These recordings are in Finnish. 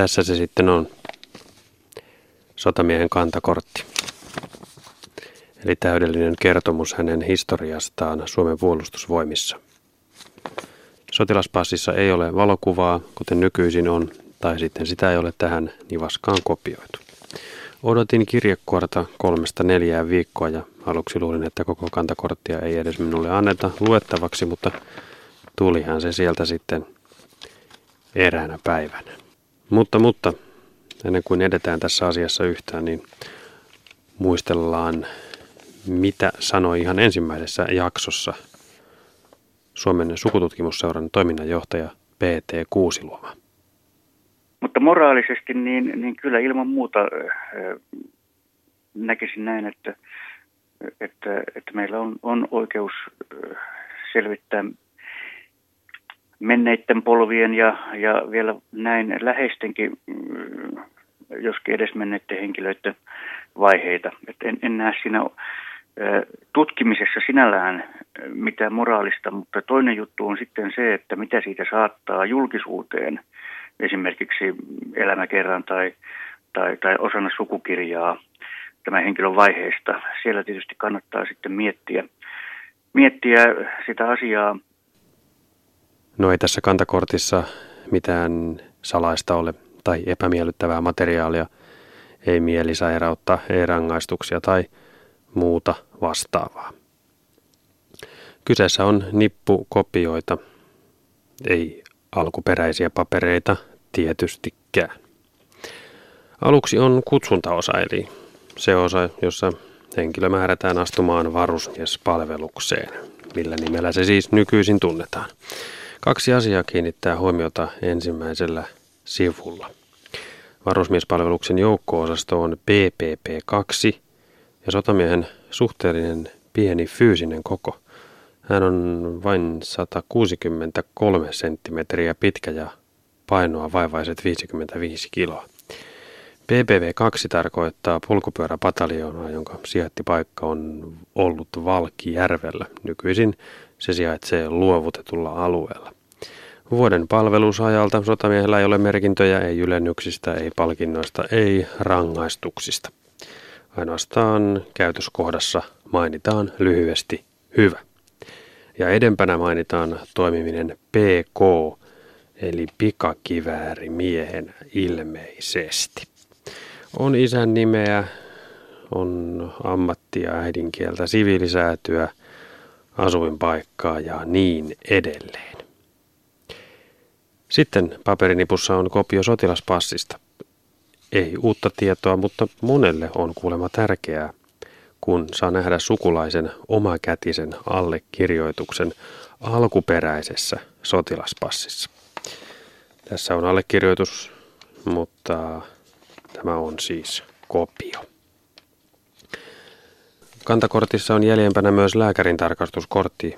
Tässä se sitten on. Sotamiehen kantakortti. Eli täydellinen kertomus hänen historiastaan Suomen puolustusvoimissa. Sotilaspassissa ei ole valokuvaa, kuten nykyisin on, tai sitten sitä ei ole tähän nivaskaan kopioitu. Odotin kirjekuorta kolmesta neljää viikkoa ja aluksi luulin, että koko kantakorttia ei edes minulle anneta luettavaksi, mutta tulihan se sieltä sitten eräänä päivänä. Mutta, mutta ennen kuin edetään tässä asiassa yhtään, niin muistellaan, mitä sanoi ihan ensimmäisessä jaksossa Suomen sukututkimusseuran toiminnanjohtaja P.T. Kuusiluoma. Mutta moraalisesti niin, niin kyllä ilman muuta näkisin näin, että, että, että meillä on, on oikeus selvittää menneiden polvien ja, ja vielä näin läheistenkin, mm, joskin edesmenneiden henkilöiden vaiheita. Et en, en näe siinä tutkimisessa sinällään mitään moraalista, mutta toinen juttu on sitten se, että mitä siitä saattaa julkisuuteen, esimerkiksi elämäkerran tai, tai, tai osana sukukirjaa tämän henkilön vaiheesta. Siellä tietysti kannattaa sitten miettiä, miettiä sitä asiaa No ei tässä kantakortissa mitään salaista ole tai epämiellyttävää materiaalia, ei mielisairautta, ei rangaistuksia tai muuta vastaavaa. Kyseessä on nippu kopioita, ei alkuperäisiä papereita tietystikään. Aluksi on kutsuntaosa, eli se osa, jossa henkilö määrätään astumaan varusmiespalvelukseen, millä nimellä se siis nykyisin tunnetaan. Kaksi asiaa kiinnittää huomiota ensimmäisellä sivulla. Varusmiespalveluksen joukko-osasto on PPP-2 ja sotamiehen suhteellinen pieni fyysinen koko. Hän on vain 163 senttimetriä pitkä ja painoa vaivaiset 55 kiloa. PPV-2 tarkoittaa polkupyöräpataljoonaa, jonka sijaittipaikka on ollut Valkijärvellä. Nykyisin se sijaitsee luovutetulla alueella. Vuoden palvelusajalta sotamiehellä ei ole merkintöjä, ei ylennyksistä, ei palkinnoista, ei rangaistuksista. Ainoastaan käytöskohdassa mainitaan lyhyesti hyvä. Ja edempänä mainitaan toimiminen PK, eli pikakivääri miehen ilmeisesti. On isän nimeä, on ammattia, äidinkieltä, siviilisäätyä, asuinpaikkaa ja niin edelleen. Sitten paperinipussa on kopio sotilaspassista. Ei uutta tietoa, mutta monelle on kuulemma tärkeää, kun saa nähdä sukulaisen omakätisen allekirjoituksen alkuperäisessä sotilaspassissa. Tässä on allekirjoitus, mutta tämä on siis kopio. Kantakortissa on jäljempänä myös lääkärin tarkastuskortti,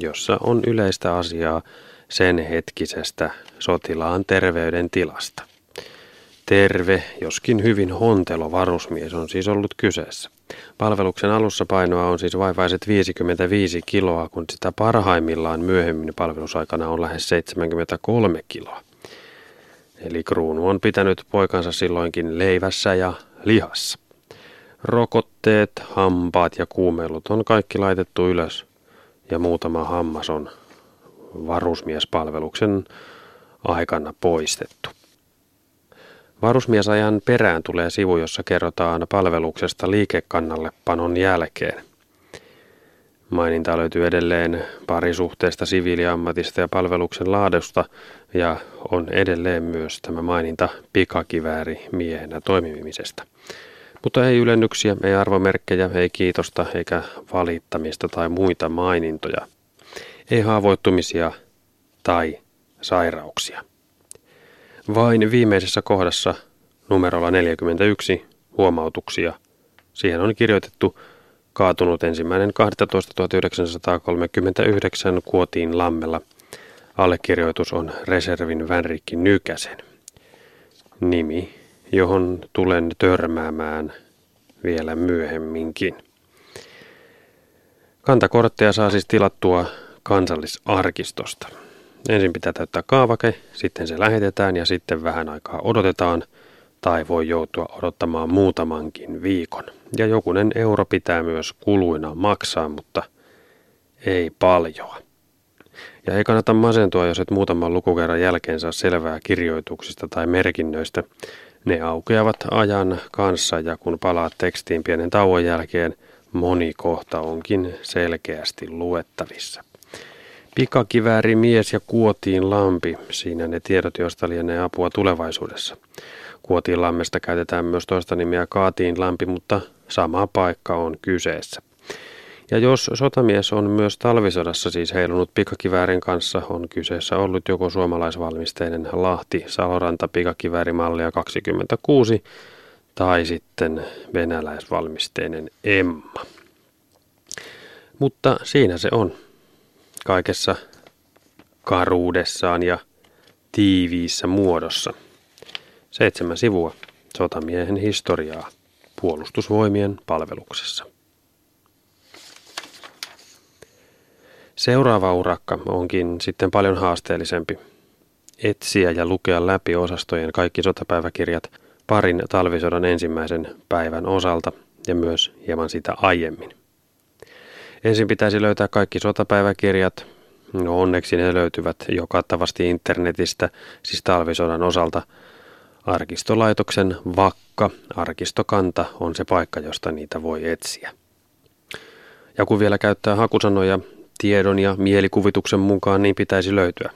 jossa on yleistä asiaa sen hetkisestä sotilaan terveydentilasta. Terve, joskin hyvin hontelo varusmies on siis ollut kyseessä. Palveluksen alussa painoa on siis vaivaiset 55 kiloa, kun sitä parhaimmillaan myöhemmin palvelusaikana on lähes 73 kiloa. Eli kruunu on pitänyt poikansa silloinkin leivässä ja lihassa. Rokotteet, hampaat ja kuumelut on kaikki laitettu ylös ja muutama hammas on varusmiespalveluksen aikana poistettu. Varusmiesajan perään tulee sivu, jossa kerrotaan palveluksesta liikekannallepanon jälkeen. Maininta löytyy edelleen parisuhteesta, siviiliammatista ja palveluksen laadusta ja on edelleen myös tämä maininta pikakivääri miehenä toimimisesta. Mutta ei ylennyksiä, ei arvomerkkejä, ei kiitosta eikä valittamista tai muita mainintoja. Ei haavoittumisia tai sairauksia. Vain viimeisessä kohdassa numerolla 41 huomautuksia. Siihen on kirjoitettu kaatunut ensimmäinen 12.1939 Kuotiin lammella. Allekirjoitus on reservin Vänrikki Nykäsen. Nimi johon tulen törmäämään vielä myöhemminkin. Kantakortteja saa siis tilattua kansallisarkistosta. ensin pitää täyttää kaavake, sitten se lähetetään ja sitten vähän aikaa odotetaan, tai voi joutua odottamaan muutamankin viikon. Ja jokunen euro pitää myös kuluina maksaa, mutta ei paljoa. Ja ei kannata masentua, jos et muutaman lukukerran jälkeen saa selvää kirjoituksista tai merkinnöistä. Ne aukeavat ajan kanssa ja kun palaat tekstiin pienen tauon jälkeen, moni kohta onkin selkeästi luettavissa. Pikakivääri mies ja kuotiin lampi, siinä ne tiedot, joista lienee apua tulevaisuudessa. Kuotiin lammesta käytetään myös toista nimeä kaatiin lampi, mutta sama paikka on kyseessä. Ja jos sotamies on myös talvisodassa siis heilunut pikakiväärin kanssa, on kyseessä ollut joko suomalaisvalmisteinen Lahti Saloranta pikakiväärimallia 26 tai sitten venäläisvalmisteinen Emma. Mutta siinä se on kaikessa karuudessaan ja tiiviissä muodossa. Seitsemän sivua sotamiehen historiaa puolustusvoimien palveluksessa. Seuraava urakka onkin sitten paljon haasteellisempi. Etsiä ja lukea läpi osastojen kaikki sotapäiväkirjat parin talvisodan ensimmäisen päivän osalta ja myös hieman sitä aiemmin. Ensin pitäisi löytää kaikki sotapäiväkirjat. No onneksi ne löytyvät jo kattavasti internetistä, siis talvisodan osalta. Arkistolaitoksen Vakka, arkistokanta, on se paikka, josta niitä voi etsiä. Ja kun vielä käyttää hakusanoja tiedon ja mielikuvituksen mukaan, niin pitäisi löytyä.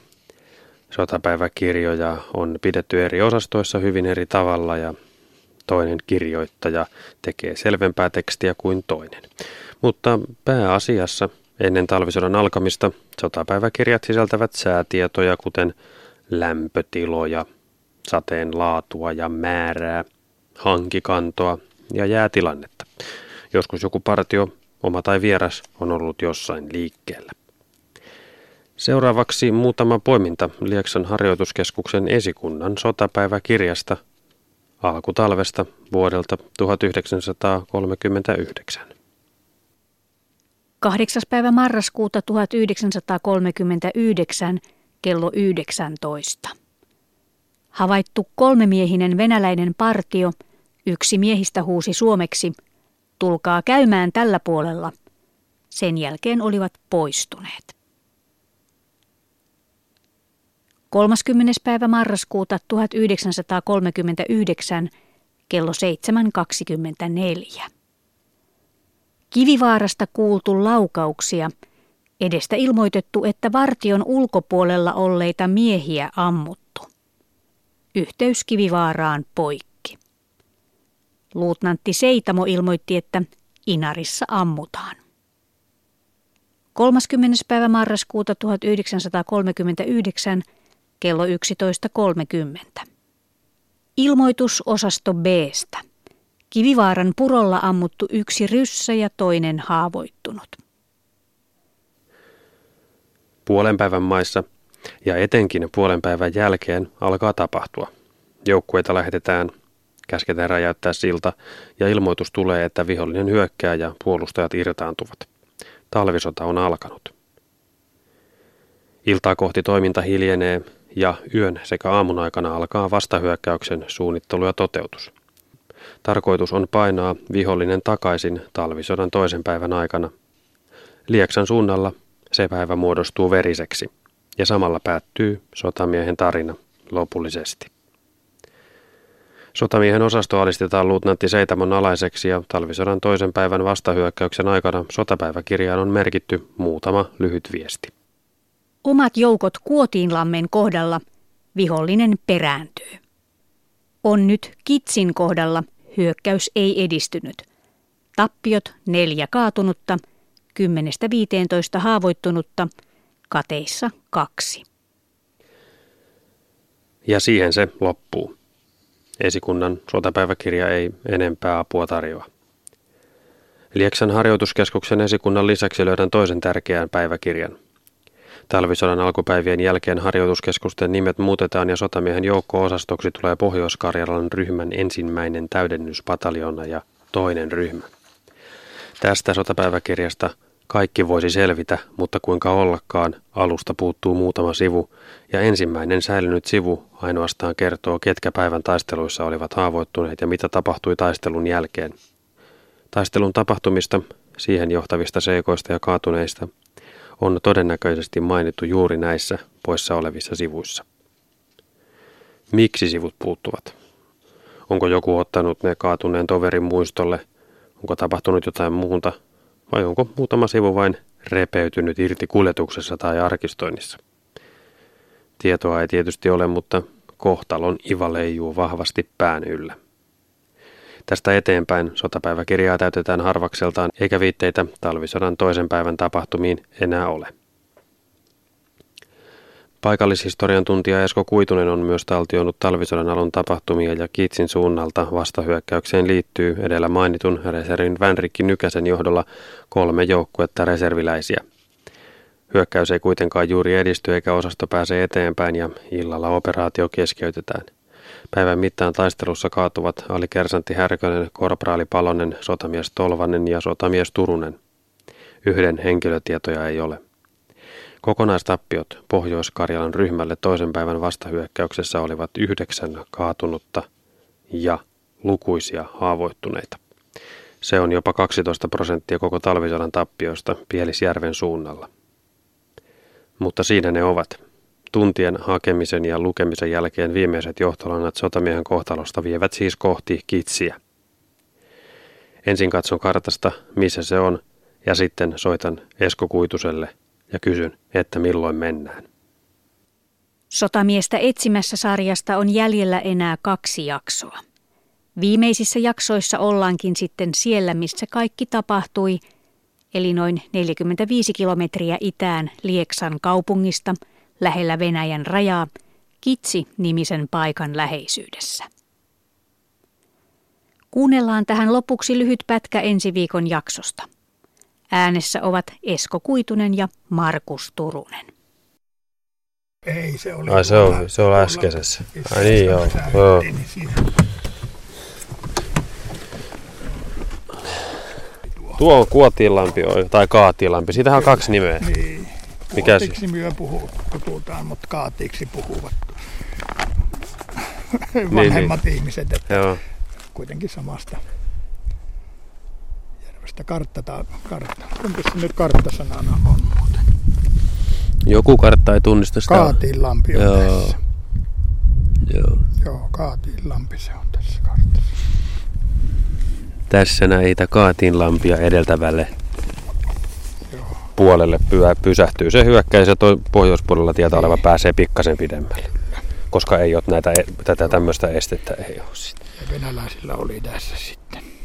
Sotapäiväkirjoja on pidetty eri osastoissa hyvin eri tavalla ja toinen kirjoittaja tekee selvempää tekstiä kuin toinen. Mutta pääasiassa ennen talvisodan alkamista sotapäiväkirjat sisältävät säätietoja, kuten lämpötiloja, sateen laatua ja määrää, hankikantoa ja jäätilannetta. Joskus joku partio, oma tai vieras, on ollut jossain liikkeellä. Seuraavaksi muutama poiminta Lieksan harjoituskeskuksen esikunnan sotapäiväkirjasta alkutalvesta vuodelta 1939. 8. päivä marraskuuta 1939 kello 19. Havaittu kolmemiehinen venäläinen partio, yksi miehistä huusi suomeksi, tulkaa käymään tällä puolella. Sen jälkeen olivat poistuneet. 30. päivä marraskuuta 1939 kello 7.24. Kivivaarasta kuultu laukauksia, edestä ilmoitettu, että vartion ulkopuolella olleita miehiä ammuttu. Yhteys Kivivaaraan poikki. Luutnantti Seitamo ilmoitti, että Inarissa ammutaan. 30. päivä marraskuuta 1939 kello 11.30. Ilmoitus osasto Bstä. Kivivaaran purolla ammuttu yksi ryssä ja toinen haavoittunut. Puolen päivän maissa ja etenkin puolen päivän jälkeen alkaa tapahtua. Joukkueita lähetetään, käsketään räjäyttää silta ja ilmoitus tulee, että vihollinen hyökkää ja puolustajat irtaantuvat. Talvisota on alkanut. Iltaa kohti toiminta hiljenee ja yön sekä aamun aikana alkaa vastahyökkäyksen suunnittelu ja toteutus. Tarkoitus on painaa vihollinen takaisin talvisodan toisen päivän aikana. Lieksan suunnalla se päivä muodostuu veriseksi ja samalla päättyy sotamiehen tarina lopullisesti. Sotamiehen osasto alistetaan luutnantti Seitamon alaiseksi ja talvisodan toisen päivän vastahyökkäyksen aikana sotapäiväkirjaan on merkitty muutama lyhyt viesti. Omat joukot Kuotiinlammen kohdalla vihollinen perääntyy. On nyt Kitsin kohdalla hyökkäys ei edistynyt. Tappiot neljä kaatunutta, 10-15 haavoittunutta, kateissa kaksi. Ja siihen se loppuu. Esikunnan sotapäiväkirja ei enempää apua tarjoa. Lieksan harjoituskeskuksen esikunnan lisäksi löydän toisen tärkeän päiväkirjan – Talvisodan alkupäivien jälkeen harjoituskeskusten nimet muutetaan ja sotamiehen joukko-osastoksi tulee Pohjois-Karjalan ryhmän ensimmäinen täydennyspataljoona ja toinen ryhmä. Tästä sotapäiväkirjasta Kaikki voisi selvitä, mutta kuinka ollakaan, alusta puuttuu muutama sivu, ja ensimmäinen säilynyt sivu ainoastaan kertoo, ketkä päivän taisteluissa olivat haavoittuneet ja mitä tapahtui taistelun jälkeen. Taistelun tapahtumista, siihen johtavista seikoista ja kaatuneista, on todennäköisesti mainittu juuri näissä poissa olevissa sivuissa. Miksi sivut puuttuvat? Onko joku ottanut ne kaatuneen toverin muistolle? Onko tapahtunut jotain muuta? Vai onko muutama sivu vain repeytynyt irti kuljetuksessa tai arkistoinnissa? Tietoa ei tietysti ole, mutta kohtalon iva leijuu vahvasti pään yllä. Tästä eteenpäin sotapäiväkirjaa täytetään harvakseltaan, eikä viitteitä talvisodan toisen päivän tapahtumiin enää ole. Paikallishistorian tuntija Esko Kuitunen on myös taltioinut talvisodan alun tapahtumia ja Kiitsin suunnalta vastahyökkäykseen liittyy edellä mainitun reservin Vänrikki Nykäsen johdolla kolme joukkuetta reserviläisiä. Hyökkäys ei kuitenkaan juuri edisty eikä osasto pääse eteenpäin ja illalla operaatio keskeytetään. Päivän mittaan taistelussa kaatuvat alikersantti Härkönen, korporaali Palonen, sotamies Tolvanen ja sotamies Turunen. Yhden henkilötietoja ei ole. Kokonaistappiot Pohjois-Karjalan ryhmälle toisen päivän vastahyökkäyksessä olivat yhdeksän kaatunutta ja lukuisia haavoittuneita. Se on jopa 12 prosenttia koko talvisodan tappioista Pielisjärven suunnalla. Mutta siinä ne ovat. Tuntien hakemisen ja lukemisen jälkeen viimeiset johtolanat sotamiehen kohtalosta vievät siis kohti kitsiä. Ensin katson kartasta, missä se on, ja sitten soitan Esko Kuituselle ja kysyn, että milloin mennään. Sotamiestä etsimässä sarjasta on jäljellä enää kaksi jaksoa. Viimeisissä jaksoissa ollaankin sitten siellä, missä kaikki tapahtui, eli noin 45 kilometriä itään Lieksan kaupungista – lähellä Venäjän rajaa, Kitsi-nimisen paikan läheisyydessä. Kuunnellaan tähän lopuksi lyhyt pätkä ensi viikon jaksosta. Äänessä ovat Esko Kuitunen ja Markus Turunen. Ei, se oli... Ai se on, se on äskeisessä. Ai niin joo. joo. Niin Tuo on Kuotiinlampi tai Kaatiinlampi. Siitähän on kaksi nimeä. Niin. Mikä Kuotiksi myö puhuu, puhutaan, mutta kaatiksi puhuvat vanhemmat niin, ihmiset. Että Joo. Kuitenkin samasta järvestä kartta. kartta. Kumpi se nyt karttasanana on muuten? Joku kartta ei tunnista sitä. Kaatiinlampi on Joo. tässä. Joo. Joo, Kaatiinlampi se on tässä kartassa. Tässä näitä Kaatiinlampia edeltävälle puolelle pyö, pysähtyy se hyökkäys ja tuo pohjoispuolella tietä oleva pääsee pikkasen pidemmälle. Koska ei ole näitä, e- tätä tämmöistä estettä ei ole. Ja venäläisillä oli tässä sitten